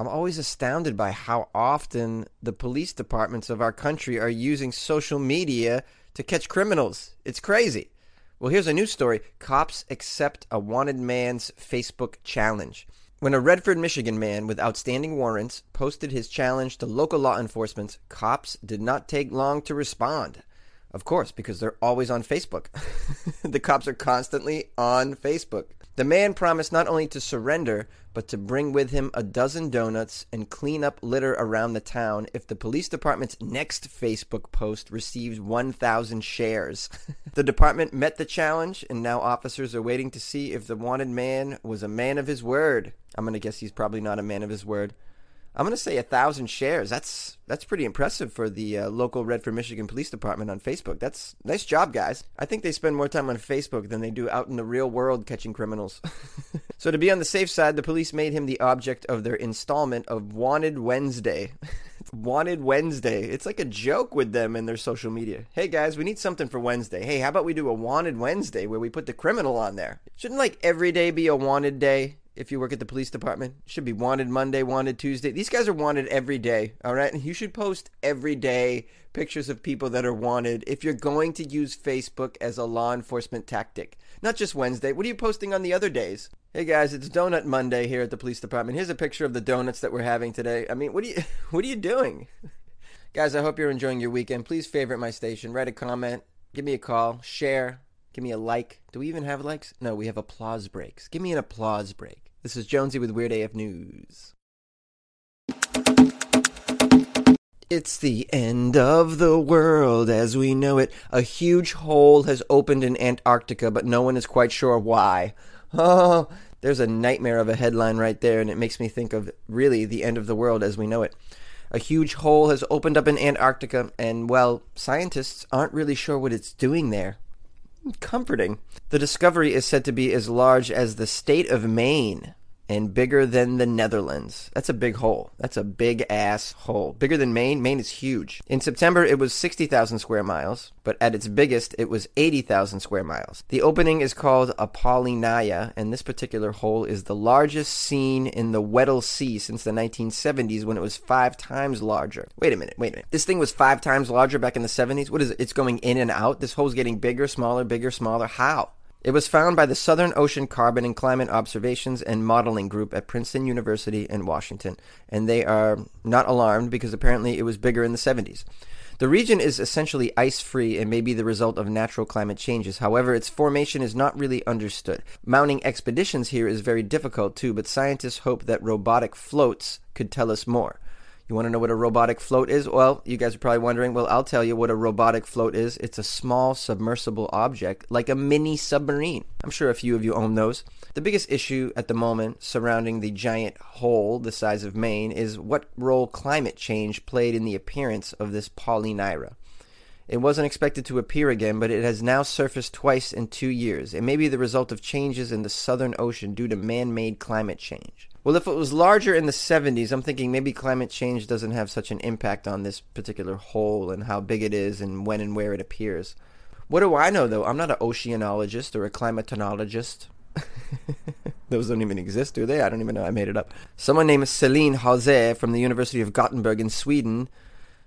I'm always astounded by how often the police departments of our country are using social media to catch criminals. It's crazy. Well, here's a new story. Cops accept a wanted man's Facebook challenge. When a Redford, Michigan man with outstanding warrants posted his challenge to local law enforcement, cops did not take long to respond. Of course, because they're always on Facebook. the cops are constantly on Facebook. The man promised not only to surrender, but to bring with him a dozen donuts and clean up litter around the town if the police department's next Facebook post receives 1,000 shares. the department met the challenge, and now officers are waiting to see if the wanted man was a man of his word. I'm going to guess he's probably not a man of his word. I'm going to say a thousand shares. That's that's pretty impressive for the uh, local Redford, Michigan Police Department on Facebook. That's nice job, guys. I think they spend more time on Facebook than they do out in the real world catching criminals. so to be on the safe side, the police made him the object of their installment of Wanted Wednesday. Wanted Wednesday. It's like a joke with them and their social media. Hey guys, we need something for Wednesday. Hey, how about we do a Wanted Wednesday where we put the criminal on there? Shouldn't like every day be a wanted day? If you work at the police department. Should be wanted Monday, wanted Tuesday. These guys are wanted every day, all right? You should post every day pictures of people that are wanted if you're going to use Facebook as a law enforcement tactic. Not just Wednesday. What are you posting on the other days? Hey guys, it's Donut Monday here at the police department. Here's a picture of the donuts that we're having today. I mean, what are you what are you doing? guys, I hope you're enjoying your weekend. Please favorite my station, write a comment, give me a call, share, give me a like. Do we even have likes? No, we have applause breaks. Give me an applause break. This is Jonesy with Weird AF News. It's the end of the world as we know it. A huge hole has opened in Antarctica, but no one is quite sure why. Oh, there's a nightmare of a headline right there, and it makes me think of really the end of the world as we know it. A huge hole has opened up in Antarctica, and well, scientists aren't really sure what it's doing there. Comforting. The discovery is said to be as large as the state of Maine and bigger than the Netherlands. That's a big hole. That's a big ass hole. Bigger than Maine. Maine is huge. In September, it was 60,000 square miles, but at its biggest, it was 80,000 square miles. The opening is called a polynya, and this particular hole is the largest seen in the Weddell Sea since the 1970s when it was five times larger. Wait a minute, wait a minute. This thing was five times larger back in the 70s? What is it? It's going in and out? This hole's getting bigger, smaller, bigger, smaller. How? It was found by the Southern Ocean Carbon and Climate Observations and Modeling Group at Princeton University in Washington, and they are not alarmed because apparently it was bigger in the 70s. The region is essentially ice free and may be the result of natural climate changes. However, its formation is not really understood. Mounting expeditions here is very difficult too, but scientists hope that robotic floats could tell us more. You want to know what a robotic float is? Well, you guys are probably wondering. Well, I'll tell you what a robotic float is. It's a small submersible object, like a mini submarine. I'm sure a few of you own those. The biggest issue at the moment surrounding the giant hole the size of Maine is what role climate change played in the appearance of this Apollinaria. It wasn't expected to appear again, but it has now surfaced twice in two years. It may be the result of changes in the Southern Ocean due to man made climate change. Well, if it was larger in the 70s, I'm thinking maybe climate change doesn't have such an impact on this particular hole and how big it is and when and where it appears. What do I know, though? I'm not an oceanologist or a climatologist. Those don't even exist, do they? I don't even know. I made it up. Someone named Celine Hauser from the University of Gothenburg in Sweden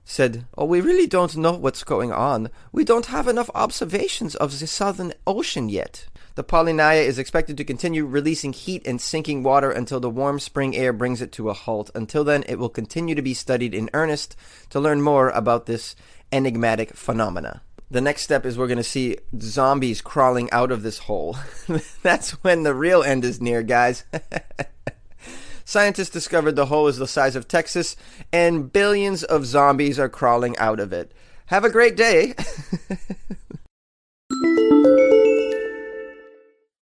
said, Oh, we really don't know what's going on. We don't have enough observations of the Southern Ocean yet. The Apollinaria is expected to continue releasing heat and sinking water until the warm spring air brings it to a halt. Until then, it will continue to be studied in earnest to learn more about this enigmatic phenomena. The next step is we're going to see zombies crawling out of this hole. That's when the real end is near, guys. Scientists discovered the hole is the size of Texas, and billions of zombies are crawling out of it. Have a great day.